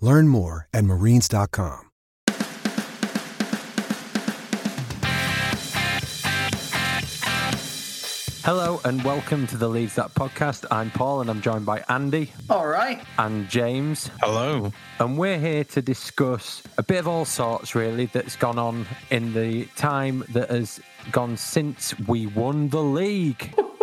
Learn more at marines.com. Hello and welcome to the Leeds That podcast. I'm Paul and I'm joined by Andy All right. and James. Hello. And we're here to discuss a bit of all sorts, really, that's gone on in the time that has gone since we won the league.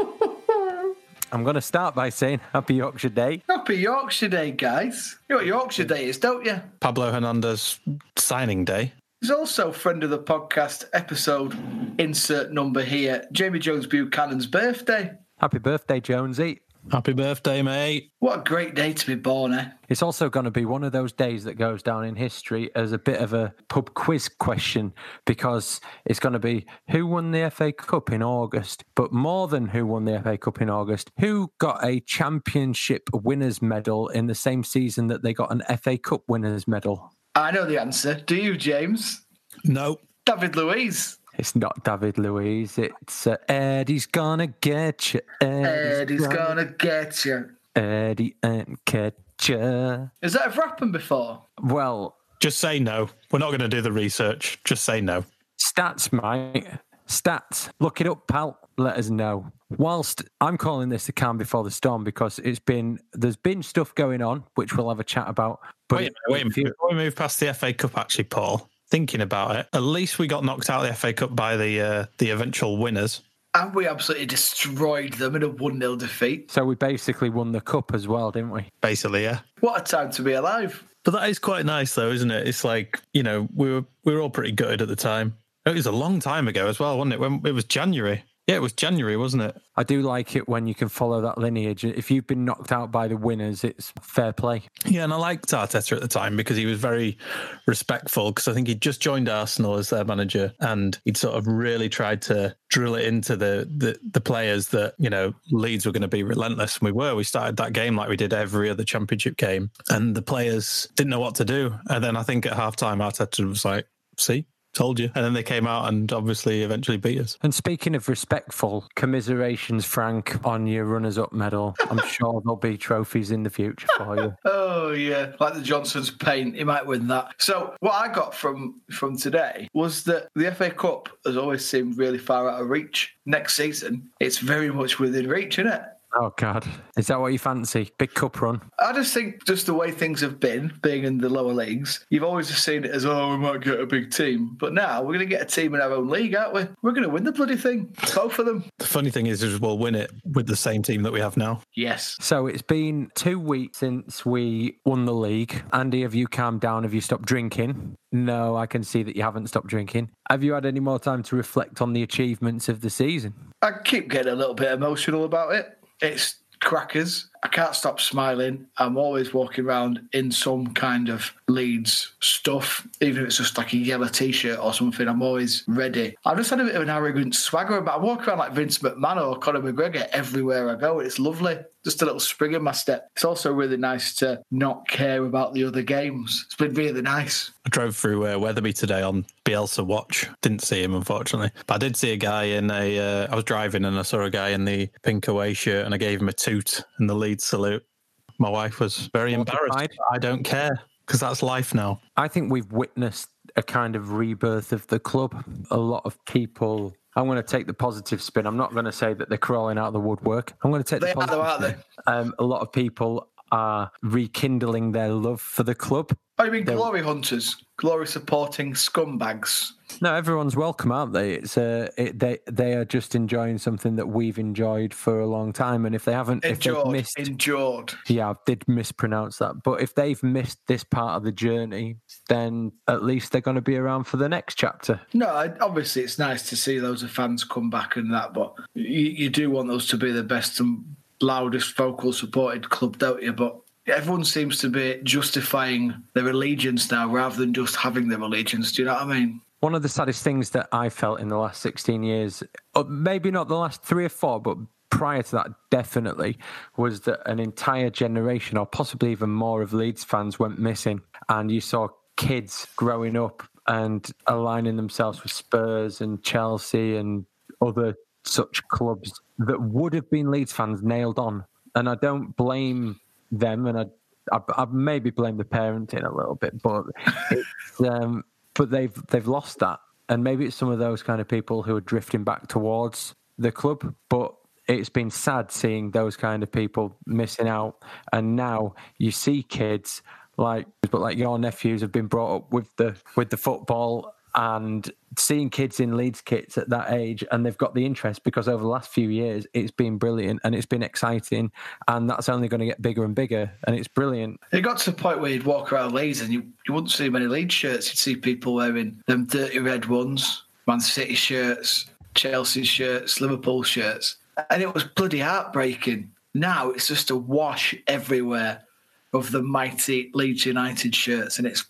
I'm going to start by saying Happy Yorkshire Day. Happy Yorkshire Day, guys. You know what Yorkshire Day is, don't you? Pablo Hernandez signing day. There's also friend of the podcast episode insert number here, Jamie Jones Buchanan's birthday. Happy birthday, Jonesy. Happy birthday, mate. What a great day to be born, eh? It's also going to be one of those days that goes down in history as a bit of a pub quiz question because it's going to be who won the FA Cup in August, but more than who won the FA Cup in August, who got a championship winners medal in the same season that they got an FA Cup winners medal? I know the answer. Do you, James? No. David Luiz. It's not David Luiz, it's uh, Eddie's gonna get you. Eddie's gonna get you. Eddie Nketiah. Has that ever happened before? Well, Just say no. We're not going to do the research. Just say no. Stats, mate. Stats. Look it up, pal. Let us know. Whilst I'm calling this the calm before the storm because it's been there's been stuff going on which we'll have a chat about. But Wait, wait a minute. Before we move past the FA Cup, actually, Paul, thinking about it, at least we got knocked out of the FA Cup by the uh, the eventual winners. And we absolutely destroyed them in a 1 0 defeat. so we basically won the cup as well, didn't we? Basically, yeah. What a time to be alive. But that is quite nice, though, isn't it? It's like you know we were we were all pretty gutted at the time. It was a long time ago as well, wasn't it? When it was January. Yeah, it was January, wasn't it? I do like it when you can follow that lineage. If you've been knocked out by the winners, it's fair play. Yeah, and I liked Arteta at the time because he was very respectful. Because I think he'd just joined Arsenal as their manager, and he'd sort of really tried to drill it into the the, the players that you know Leeds were going to be relentless, and we were. We started that game like we did every other Championship game, and the players didn't know what to do. And then I think at half time, Arteta was like, "See." Told you. And then they came out and obviously eventually beat us. And speaking of respectful, commiserations, Frank, on your runners up medal. I'm sure there'll be trophies in the future for you. Oh yeah, like the Johnson's paint, he might win that. So what I got from from today was that the FA Cup has always seemed really far out of reach. Next season, it's very much within reach, isn't it? Oh, God. Is that what you fancy? Big cup run? I just think just the way things have been, being in the lower leagues, you've always just seen it as, oh, we might get a big team. But now we're going to get a team in our own league, aren't we? We're going to win the bloody thing. Both of them. The funny thing is, is we'll win it with the same team that we have now. Yes. So it's been two weeks since we won the league. Andy, have you calmed down? Have you stopped drinking? No, I can see that you haven't stopped drinking. Have you had any more time to reflect on the achievements of the season? I keep getting a little bit emotional about it. It's crackers. I can't stop smiling. I'm always walking around in some kind of Leeds stuff, even if it's just like a yellow t-shirt or something. I'm always ready. I've just had a bit of an arrogant swagger about. I walk around like Vince McMahon or Conor McGregor everywhere I go. It's lovely. Just a little spring in my step. It's also really nice to not care about the other games. It's been really nice. I drove through uh, Wetherby today on Bielsa watch. Didn't see him unfortunately, but I did see a guy in a. Uh, I was driving and I saw a guy in the pink away shirt and I gave him a toot in the lead salute. My wife was very embarrassed. I don't care because that's life now. I think we've witnessed a kind of rebirth of the club. A lot of people. I'm going to take the positive spin. I'm not going to say that they're crawling out of the woodwork. I'm going to take They the are, though, positive aren't spin. Um, a lot of people are rekindling their love for the club. Oh, you mean They're- glory hunters? Glory supporting scumbags. No, everyone's welcome, aren't they? It's uh, it, they they are just enjoying something that we've enjoyed for a long time, and if they haven't, if they've Endured. missed, Endured. yeah, I did mispronounce that, but if they've missed this part of the journey, then at least they're going to be around for the next chapter. No, obviously it's nice to see those of fans come back and that, but you, you do want those to be the best and loudest vocal supported club, don't you? But everyone seems to be justifying their allegiance now rather than just having their allegiance. Do you know what I mean? One of the saddest things that I felt in the last 16 years, or maybe not the last three or four, but prior to that, definitely, was that an entire generation, or possibly even more, of Leeds fans went missing. And you saw kids growing up and aligning themselves with Spurs and Chelsea and other such clubs that would have been Leeds fans nailed on. And I don't blame them, and I, I, I maybe blame the parenting a little bit, but it's, um, but they've they've lost that, and maybe it's some of those kind of people who are drifting back towards the club, but. It's been sad seeing those kind of people missing out, and now you see kids like, but like your nephews have been brought up with the with the football, and seeing kids in Leeds kits at that age, and they've got the interest because over the last few years it's been brilliant and it's been exciting, and that's only going to get bigger and bigger, and it's brilliant. It got to the point where you'd walk around Leeds and you, you wouldn't see many Leeds shirts. You'd see people wearing them dirty red ones, Man City shirts, Chelsea shirts, Liverpool shirts. And it was bloody heartbreaking. Now it's just a wash everywhere of the mighty Leeds United shirts. And it's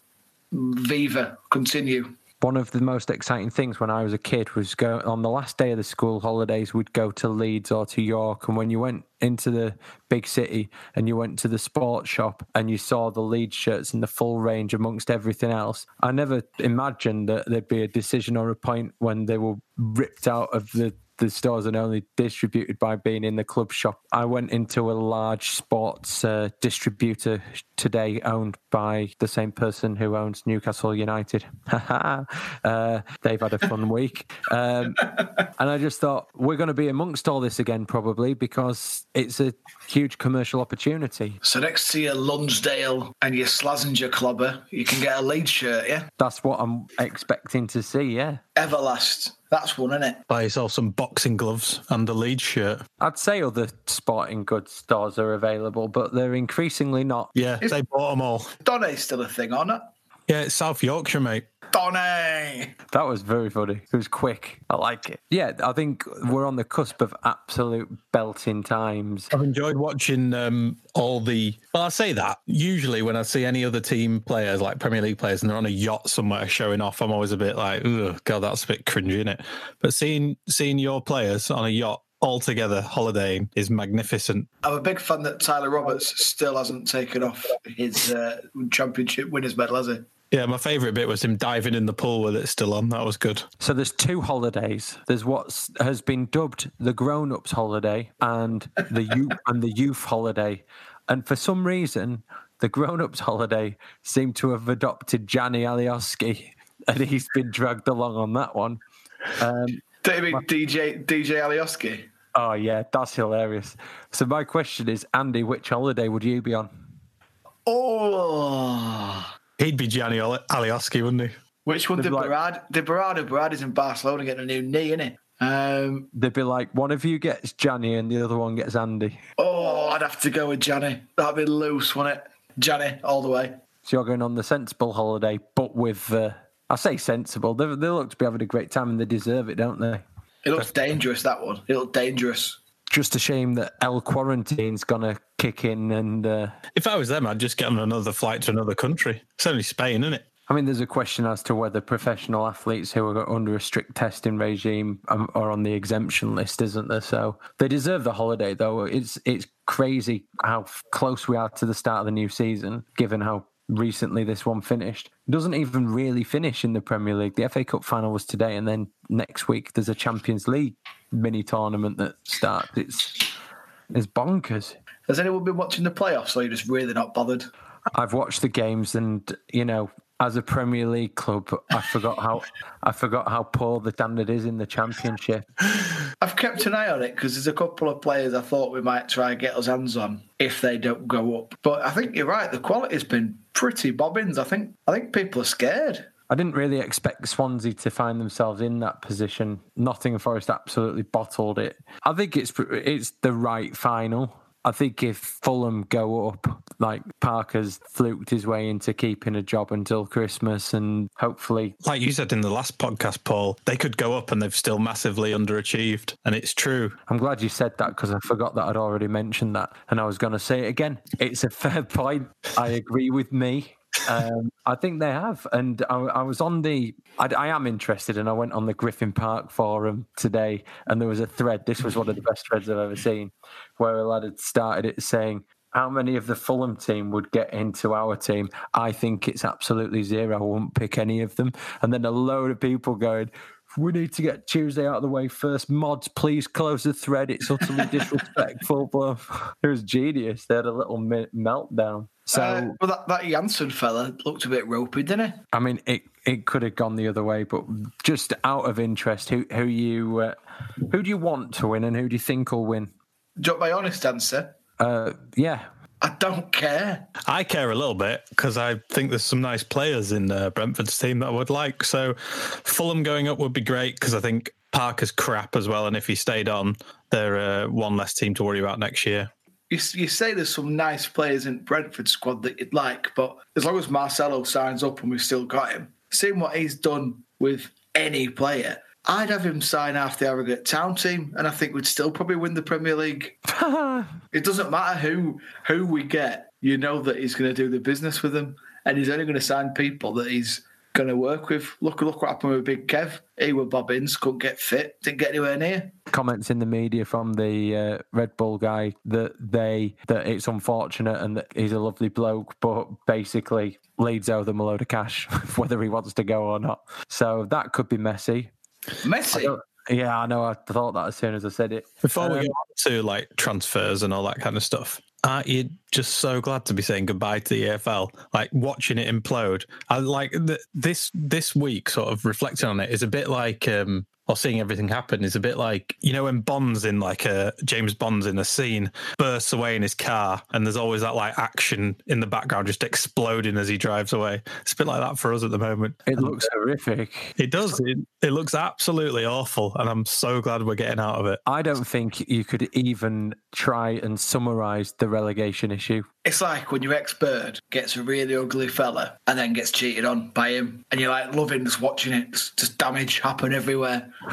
mm, Viva, continue. One of the most exciting things when I was a kid was go on the last day of the school holidays, we'd go to Leeds or to York. And when you went into the big city and you went to the sports shop and you saw the Leeds shirts in the full range amongst everything else, I never imagined that there'd be a decision or a point when they were ripped out of the the stores and only distributed by being in the club shop. I went into a large sports uh, distributor today owned by the same person who owns Newcastle United. uh, they've had a fun week. Um, and I just thought, we're going to be amongst all this again, probably, because it's a huge commercial opportunity. So next to your Lonsdale and your Slazenger clobber, you can get a Leeds shirt, yeah? That's what I'm expecting to see, yeah. Everlast. That's one, isn't it? Buy yourself some boxing gloves and a lead shirt. I'd say other sporting goods stores are available, but they're increasingly not. Yeah, they bought them all. Donny's still a thing, or not? It? Yeah, it's South Yorkshire, mate. Donny! That was very funny. It was quick. I like it. Yeah, I think we're on the cusp of absolute belting times. I've enjoyed watching um, all the. Well, I say that usually when I see any other team players, like Premier League players, and they're on a yacht somewhere showing off, I'm always a bit like, "Ugh, God, that's a bit cringy, isn't it?" But seeing seeing your players on a yacht all Holiday is magnificent. I'm a big fan that Tyler Roberts still hasn't taken off his uh, championship winners medal, has he? Yeah, my favourite bit was him diving in the pool with it still on. That was good. So there's two holidays. There's what has been dubbed the grown-ups holiday and the youth and the youth holiday. And for some reason, the grown-ups holiday seemed to have adopted Gianni Alioski, and he's been dragged along on that one. Um, Do you mean DJ DJ Alioski? oh yeah, that's hilarious. So my question is, Andy, which holiday would you be on? Oh, He'd be Gianni Ali- Alioski, wouldn't he? which one They'd did be like- Berardi? Did Berardi? Berardi's in Barcelona getting a new knee, isn't it? Um, They'd be like, one of you gets Gianni and the other one gets Andy. oh, I'd have to go with Johnny. That'd be loose, wouldn't it? Johnny, all the way. So you're going on the sensible holiday, but with, uh, I say sensible, they, they look to be having a great time and they deserve it, don't they? It looks dangerous, that one. It looked dangerous. Just a shame that L quarantine's going to kick in. And uh, If I was them, I'd just get on another flight to another country. It's only Spain, isn't it? I mean, there's a question as to whether professional athletes who are under a strict testing regime um, are on the exemption list, isn't there? So they deserve the holiday, though. It's it's crazy how close we are to the start of the new season, given how recently this one finished. Doesn't even really finish in the Premier League. The FA Cup final was today, and then next week there's a Champions League mini tournament that starts. It's it's bonkers. Has anyone been watching the playoffs or are you just really not bothered? I've watched the games, and you know, as a Premier League club, I forgot how I forgot how poor the standard is in the Championship. I've kept an eye on it because there's a couple of players I thought we might try and get us hands on if they don't go up. But I think you're right. The quality's been pretty bobbins. I think I think people are scared. I didn't really expect Swansea to find themselves in that position. Nottingham Forest absolutely bottled it. I think it's it's the right final. I think if Fulham go up, like Parker's fluked his way into keeping a job until Christmas and hopefully. Like you said in the last podcast, Paul, they could go up and they've still massively underachieved. And it's true. I'm glad you said that because I forgot that I'd already mentioned that. And I was going to say it again. It's a fair point. I agree with me um, I think they have, and I, I was on the. I, I, am interested, and I went on the Griffin Park forum today, and there was a thread. This was one of the best threads I've ever seen, where a lad had started it saying, "How many of the Fulham team would get into our team?" I think it's absolutely zero. I won't pick any of them, and then a load of people going we need to get Tuesday out of the way first. Mods, please close the thread. It's utterly disrespectful. But it was genius. They had a little meltdown. So, uh, well, that, that Jansson fella looked a bit ropey, didn't he? I mean, it it could have gone the other way, but just out of interest, who who you uh, who do you want to win, and who do you think will win? Do you want my honest answer? Uh, yeah. I don't care. I care a little bit because I think there's some nice players in uh, Brentford's team that I would like. So Fulham going up would be great because I think Parker's crap as well, and if he stayed on, they're uh, one less team to worry about next year you, you say there's some nice players in Brentford squad that you'd like, but as long as Marcelo signs up and we've still got him, seeing what he's done with any player, I'd have him sign after the Harrogate Town team, and I think we'd still probably win the Premier League. it doesn't matter who who we get, you know that he's going to do the business with them, and he's only going to sign people that he's going to work with. Look, look what happened with Big Kev. He was bobbins, couldn't get fit, didn't get anywhere near. Comments in the media from the uh, Red Bull guy that they that it's unfortunate and that he's a lovely bloke, but basically Leeds owe them a load of cash, whether he wants to go or not. So that could be messy. Messy. Yeah, I know. I thought that as soon as I said it. Before um, we go on to like transfers and all that kind of stuff, aren't you just so glad to be saying goodbye to the EFL? Like watching it implode. I like the, this this week, sort of reflecting on it, is a bit like um, or seeing everything happen is a bit like you know when Bond's in like a James Bond's in a scene bursts away in his car and there's always that like action in the background just exploding as he drives away. It's a bit like that for us at the moment. It looks horrific. It does. It, it looks absolutely awful, and I'm so glad we're getting out of it. I don't think you could even try and summarize the relegation issue. It's like when your ex bird gets a really ugly fella and then gets cheated on by him, and you're like loving just watching it, just, just damage happen everywhere.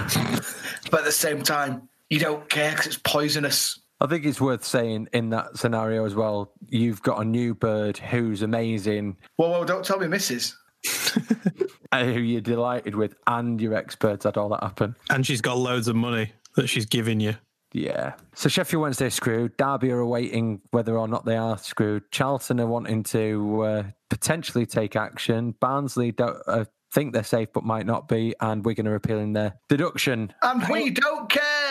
but at the same time, you don't care because it's poisonous. I think it's worth saying in that scenario as well. You've got a new bird who's amazing. Well, well, don't tell me, Mrs. who you're delighted with, and your experts had all that happen. And she's got loads of money that she's giving you. Yeah. So Sheffield Wednesday screwed. Derby are awaiting whether or not they are screwed. Charlton are wanting to uh, potentially take action. Barnsley don't, uh, think they're safe but might not be, and Wigan are appealing their deduction. And we don't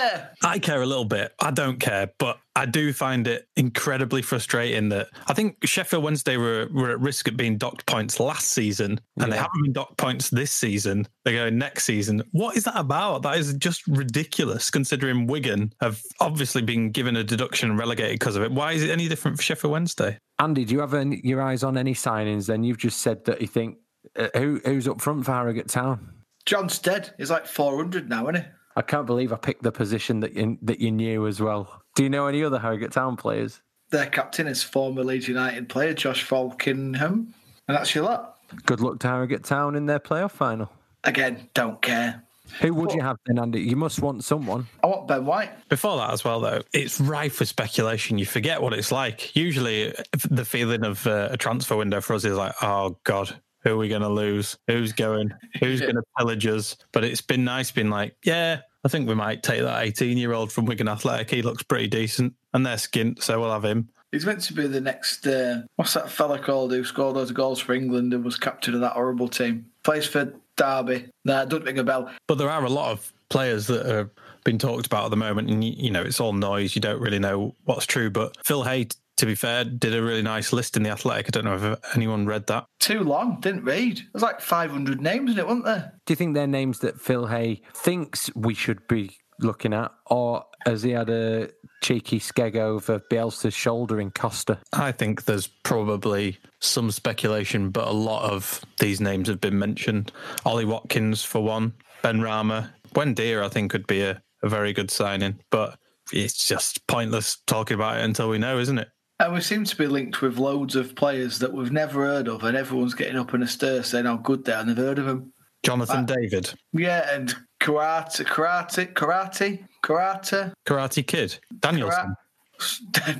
care. I care a little bit. I don't care, but I do find it incredibly frustrating that I think Sheffield Wednesday were, were at risk of being docked points last season, and yeah. they haven't been docked points this season. They're going next season. What is that about? That is just ridiculous, considering Wigan have obviously been given a deduction and relegated because of it. Why is it any different for Sheffield Wednesday? Andy, do you have any, your eyes on any signings? Then you've just said that you think uh, who who's up front for Harrogate Town? John Stead. He's like 400 now, isn't he? I can't believe I picked the position that you, that you knew as well. Do you know any other Harrogate Town players? Their captain is former Leeds United player Josh Falkingham, and that's your lot. Good luck to Harrogate Town in their playoff final. Again, don't care. Who would you have then, Andy? You must want someone. I want Ben White. Before that, as well, though, it's rife with speculation. You forget what it's like. Usually, the feeling of uh, a transfer window for us is like, oh, God, who are we going to lose? Who's going? Who's going to pillage us? But it's been nice being like, yeah, I think we might take that 18 year old from Wigan Athletic. He looks pretty decent and they're skint, so we'll have him. He's meant to be the next, uh, what's that fella called who scored those goals for England and was captain of that horrible team? Plays for Derby. Nah, don't ring a bell. But there are a lot of players that are being talked about at the moment, and you know it's all noise. You don't really know what's true. But Phil Hay to be fair, did a really nice list in the Athletic. I don't know if anyone read that. Too long, didn't read. There's like 500 names in it, wasn't there? Do you think they're names that Phil Hay thinks we should be looking at, or has he had a cheeky skeg over Bielsa's shoulder in Costa? I think there's probably some speculation, but a lot of these names have been mentioned. Ollie Watkins, for one, Benrahma, Buendia, I think could be a, a very good signing, but it's just pointless talking about it until we know, isn't it? And we seem to be linked with loads of players that we've never heard of, and everyone's getting up in a stir saying how good they are, and they've heard of them. Jonathan uh, David. Yeah, and karate, karate, karate, karate, karate kid, Danielson.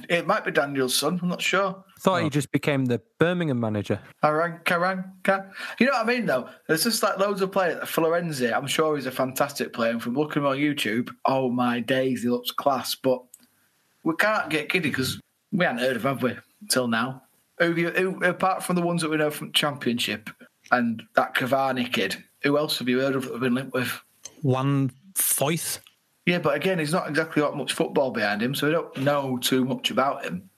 It might be Danielson. I'm not sure. Thought oh. he just became the Birmingham manager. Karang, Karang, Karang. You know what I mean, though? There's just like loads of players. Florenzi, I'm sure he's a fantastic player. And from looking on YouTube, oh my days, he looks class. But we can't get giddy because we haven't heard of have we, until now? Who, who, apart from the ones that we know from Championship and that Cavani kid, who else have you heard of that have been linked with? One Foyth. Yeah, but again, he's not exactly got much football behind him, so we don't know too much about him.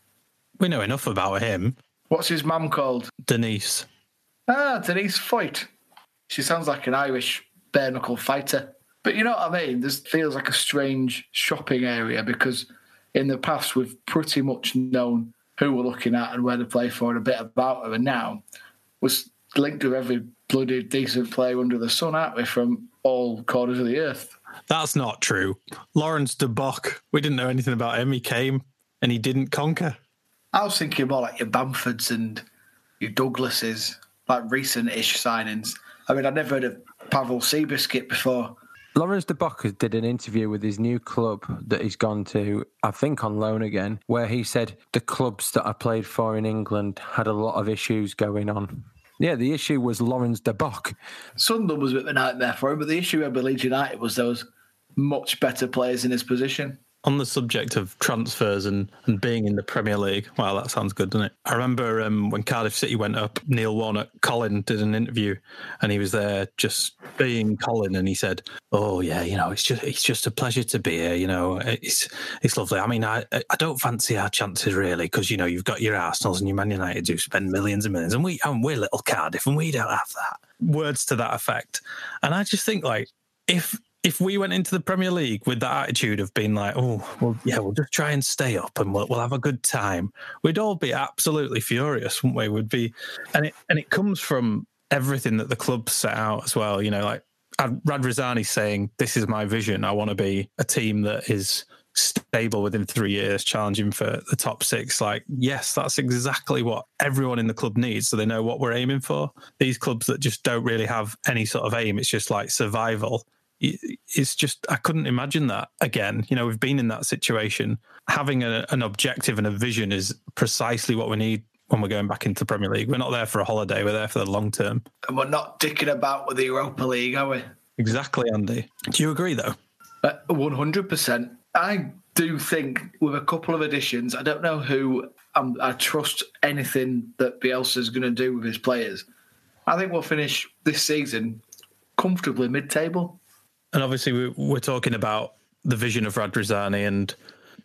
We know enough about him. What's his mum called? Denise. Ah, Denise Foyt. She sounds like an Irish bare knuckle fighter. But you know what I mean? This feels like a strange shopping area because in the past we've pretty much known who we're looking at and where to play for and a bit about them. And now we're linked with every bloody decent player under the sun, aren't we, from all corners of the earth? That's not true. Laurens de Bock, we didn't know anything about him. He came and he didn't conquer. I was thinking more like your Bamfords and your Douglases, like recent ish signings. I mean, I'd never heard of Pavel Seabiscuit before. Laurens de Bock has did an interview with his new club that he's gone to, I think on loan again, where he said the clubs that I played for in England had a lot of issues going on. Yeah, the issue was Laurens de Bock. Sunderland was a bit of a nightmare for him, but the issue with Leeds United was there was much better players in his position on the subject of transfers and, and being in the Premier League, wow, that sounds good, doesn't it? I remember um, when Cardiff City went up, Neil Warnock, Colin did an interview, and he was there just being Colin, and he said, "Oh yeah, you know, it's just it's just a pleasure to be here. You know, it's it's lovely. I mean, I I don't fancy our chances really because you know you've got your Arsenal's and your Man United who spend millions and millions, and we and we're little Cardiff, and we don't have that." Words to that effect, and I just think like if if we went into the Premier League with that attitude of being like, oh, well, yeah, we'll just try and stay up and we'll, we'll have a good time, we'd all be absolutely furious, wouldn't we? Would be, and it and it comes from everything that the club set out as well. You know, like Radrizzani saying, "This is my vision. I want to be a team that is." stable within three years, challenging for the top six. Like, yes, that's exactly what everyone in the club needs. So they know what we're aiming for. These clubs that just don't really have any sort of aim, it's just like survival it's just I couldn't imagine that again. You know, we've been in that situation. Having a, an objective and a vision is precisely what we need when we're going back into the Premier League. We're not there for a holiday. We're there for the long term. And we're not dicking about with the Europa League, are we? Exactly, Andy. Do you agree, though? Uh, one hundred percent. I do think with a couple of additions, I don't know who um, I trust anything that Bielsa is going to do with his players. I think we'll finish this season comfortably mid-table. And obviously, we're talking about the vision of Radrizzani and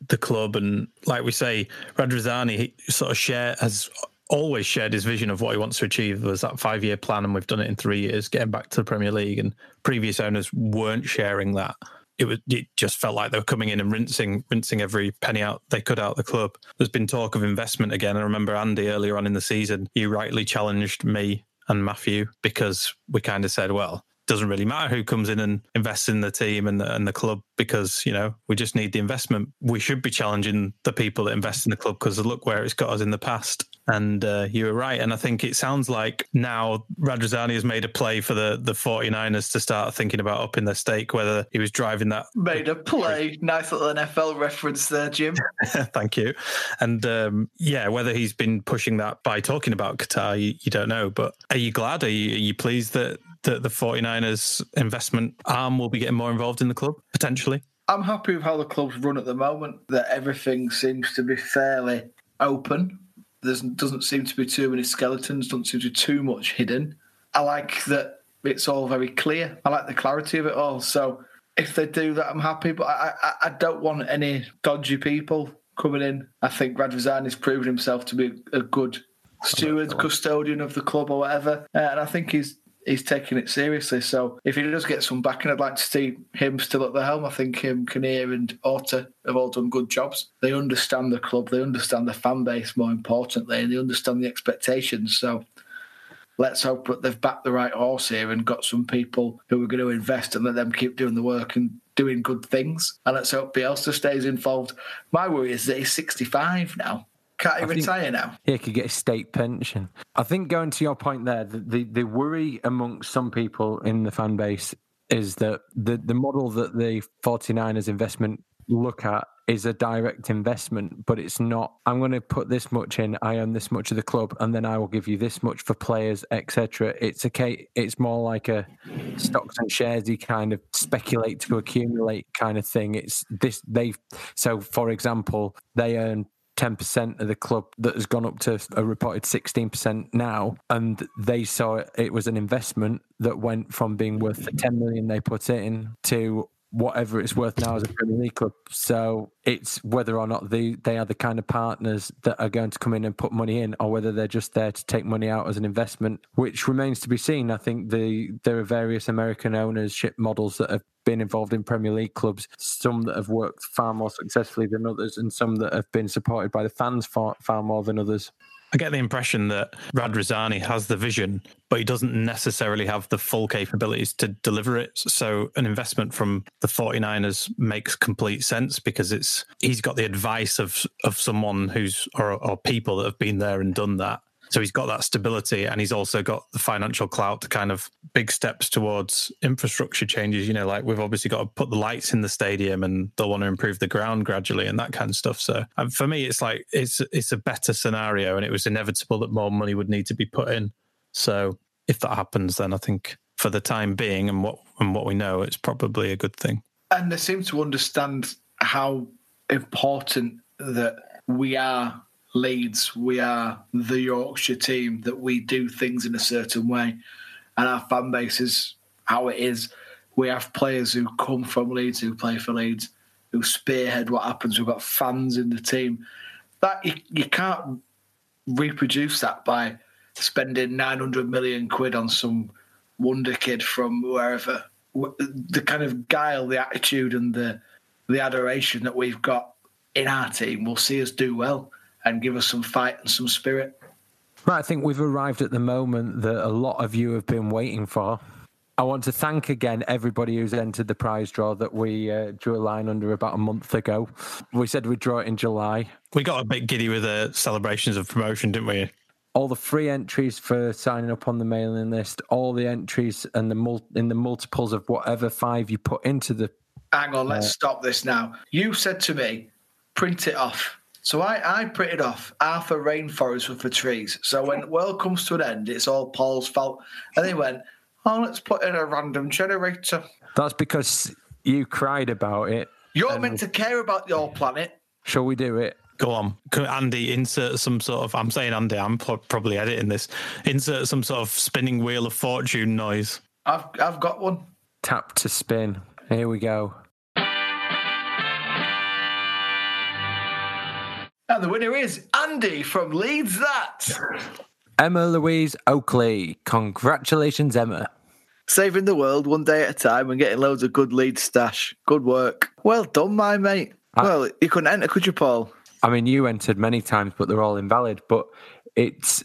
the club, and like we say, Radrizzani sort of share has always shared his vision of what he wants to achieve. was that five year plan, and we've done it in three years, getting back to the Premier League. And previous owners weren't sharing that. It was it just felt like they were coming in and rinsing rinsing every penny out they could out the club. There's been talk of investment again. I remember Andy earlier on in the season, he rightly challenged me and Matthew because we kind of said, well, doesn't really matter who comes in and invests in the team and the, and the club because you know we just need the investment. We should be challenging the people that invest in the club because look where it's got us in the past. And uh, you were right. And I think it sounds like now Radrizzani has made a play for the, the 49ers to start thinking about upping their stake, whether he was driving that. Made a play. Nice little NFL reference there, Jim. Thank you. And um, yeah, whether he's been pushing that by talking about Qatar, you, you don't know. But are you glad? Are you, are you pleased that that the 49ers investment arm will be getting more involved in the club potentially? I'm happy with how the club's run at the moment, that everything seems to be fairly open. There doesn't seem to be too many skeletons, doesn't seem to be too much hidden. I like that it's all very clear. I like the clarity of it all. So if they do that, I'm happy. But I, I, I don't want any dodgy people coming in. I think Radrizzani's proven himself to be a good steward, custodian of the club or whatever. Uh, and I think he's he's taking it seriously. So if he does get some backing, I'd like to see him still at the helm. I think him, Kinnear, and Orta have all done good jobs. They understand the club, they understand the fan base more importantly, and they understand the expectations. So let's hope that they've backed the right horse here and got some people who are going to invest and let them keep doing the work and doing good things. And let's hope Bielsa stays involved. My worry is that he's 65 now. Can't he I think- retire now? He could get a state pension. I think going to your point there, the, the, the worry amongst some people in the fan base is that the, the model that the 49ers investment look at is a direct investment, but it's not. I'm going to put this much in. I own this much of the club, and then I will give you this much for players, etc. It's a ca- It's more like a stocks and sharesy kind of speculate to accumulate kind of thing. It's this. They so, for example, they earn 10% of the club that has gone up to a reported 16% now. And they saw it, it was an investment that went from being worth the 10 million they put in to whatever it's worth now as a Premier League club. So it's whether or not they, they are the kind of partners that are going to come in and put money in or whether they're just there to take money out as an investment, which remains to be seen. I think the there are various American ownership models that have been involved in Premier League clubs, some that have worked far more successfully than others, and some that have been supported by the fans far, far more than others. I get the impression that Radrizzani has the vision, but he doesn't necessarily have the full capabilities to deliver it. So an investment from the 49ers makes complete sense because it's he's got the advice of of someone who's or, or people that have been there and done that. So he's got that stability and he's also got the financial clout to kind of big steps towards infrastructure changes. You know, like we've obviously got to put the lights in the stadium and they'll want to improve the ground gradually and that kind of stuff. So um, for me, it's like it's it's a better scenario and it was inevitable that more money would need to be put in. So if that happens, then I think for the time being and what and what we know, it's probably a good thing. and they seem to understand how important that we are Leeds, we are the Yorkshire team, that we do things in a certain way, and our fan base is how it is. We have players who come from Leeds, who play for Leeds, who spearhead what happens. We've got fans in the team. That you, you can't reproduce that by spending 900 million quid on some wonder kid from wherever. The kind of guile, the attitude, and the the adoration that we've got in our team will see us do well and give us some fight and some spirit. Right, I think we've arrived at the moment that a lot of you have been waiting for. I want to thank again everybody who's entered the prize draw that we uh, drew a line under about a month ago. We said we'd draw it in July. We got a bit giddy with the celebrations of promotion, didn't we? All the free entries for signing up on the mailing list, all the entries and the mul- in the multiples of whatever five you put into the. Hang on, let's stop this now. You said to me, print it off. So I, I printed off Arthur Rainforest were for trees. So when the world comes to an end, it's all Paul's fault. And they went, oh, let's put in a random generator. That's because you cried about it. You're meant to care about your planet. Shall we do it? Go on, Can Andy. Insert some sort of. I'm saying Andy. I'm pro- probably editing this. Insert some sort of spinning wheel of fortune noise. I've I've got one. Tap to spin. Here we go. And the winner is Andy from Leeds That. Emma Louise Oakley. Congratulations, Emma. Saving the world one day at a time and getting loads of good lead stash. Good work. Well done, my mate. well, you couldn't enter, could you, Paul? I mean, you entered many times, but they're all invalid. But it's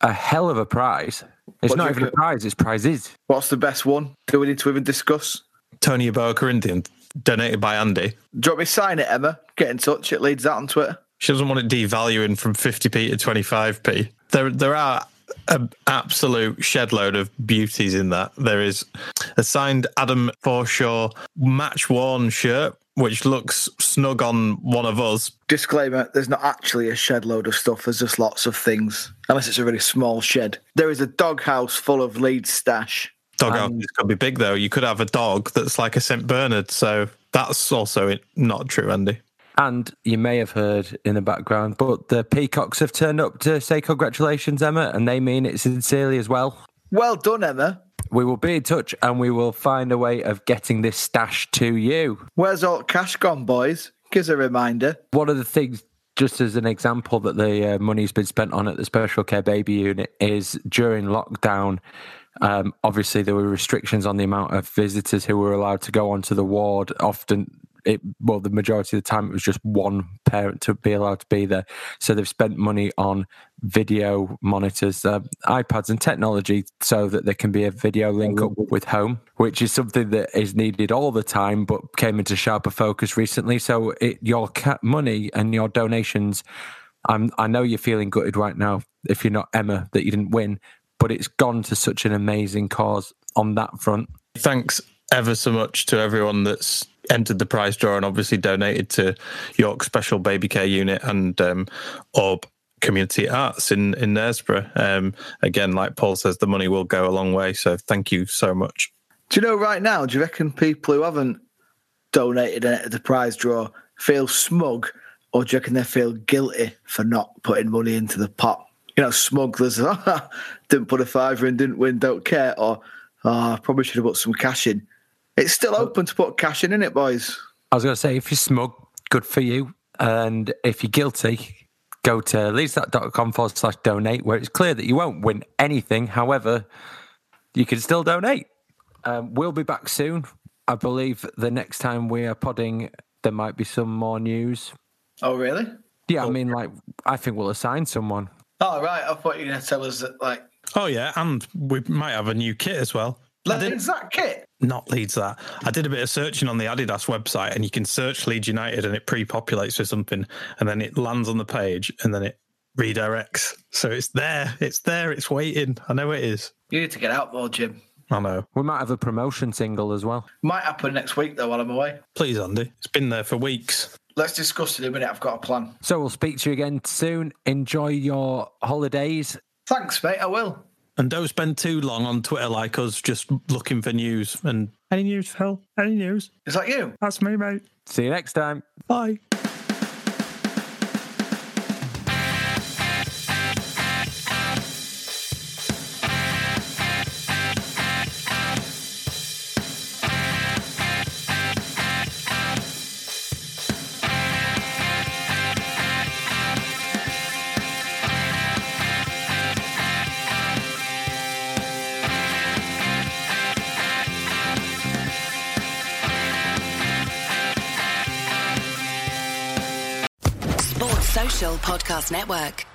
a hell of a prize. It's What not you even a prize, it's prizes. What's the best one? Do we need to even discuss? Tony Yeboah Corinthian, donated by Andy. Do you want me to sign it, Emma? Get in touch. It leads that on Twitter. She doesn't want it devaluing from 50p to 25p. There, there are an absolute shed load of beauties in that. There is a signed Adam Forshaw match worn shirt, which looks snug on one of us. Disclaimer there's not actually a shed load of stuff, there's just lots of things, unless it's a really small shed. There is a doghouse full of lead stash. Doghouse to be big though. You could have a dog that's like a St. Bernard. So that's also not true, Andy. And you may have heard in the background, but the Peacocks have turned up to say congratulations, Emma, and they mean it sincerely as well. Well done, Emma. We will be in touch and we will find a way of getting this stash to you. Where's all cash gone, boys? Gives a reminder. One of the things, just as an example, that the uh, money's been spent on at the special care baby unit is during lockdown, Um, obviously, there were restrictions on the amount of visitors who were allowed to go onto the ward. Often, it well, the majority of the time, it was just one parent to be allowed to be there. So they've spent money on video monitors, uh, iPads, and technology so that there can be a video link up with home, which is something that is needed all the time, but came into sharper focus recently. So it, your money and your donations. I'm, I know you're feeling gutted right now if you're not Emma that you didn't win, but it's gone to such an amazing cause on that front. Thanks ever so much to everyone that's entered the prize draw and obviously donated to York Special Baby Care Unit and um, Orb Community Arts in in Knaresborough. Um, again, like Paul says, the money will go a long way. So thank you so much. Do you know right now? Do you reckon people who haven't donated at the prize draw feel smug, or do you reckon they feel guilty for not putting money into the pot? you know, smugglers didn't put a fiver in, didn't win, don't care, or oh, probably should have put some cash in. It's still open to put cash in, isn't it, boys? I was going to say, if you're smug, good for you. And if you're guilty, go to leadsthat.com forward slash donate, where it's clear that you won't win anything. However, you can still donate. Um, we'll be back soon. I believe the next time we are podding, there might be some more news. Oh, really? Yeah, I mean, like, I think we'll assign someone. Oh right, I thought you were going to tell us that like. Oh yeah, and we might have a new kit as well. Leeds that kit? Not Leeds that. I did a bit of searching on the Adidas website, and you can search Leeds United, and it pre-populates with something, and then it lands on the page, and then it redirects. So it's there. It's there. It's waiting. I know it is. You need to get out more, Jim. I know. We might have a promotion single as well. Might happen next week though, while I'm away. Please, Andy. It's been there for weeks. Let's discuss it in a minute. I've got a plan. So we'll speak to you again soon. Enjoy your holidays. Thanks, mate. I will. And don't spend too long on Twitter like us, just looking for news. And any news, Phil? Any news? Is that you? That's me, mate. See you next time. Bye. Network.